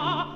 啊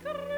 scream.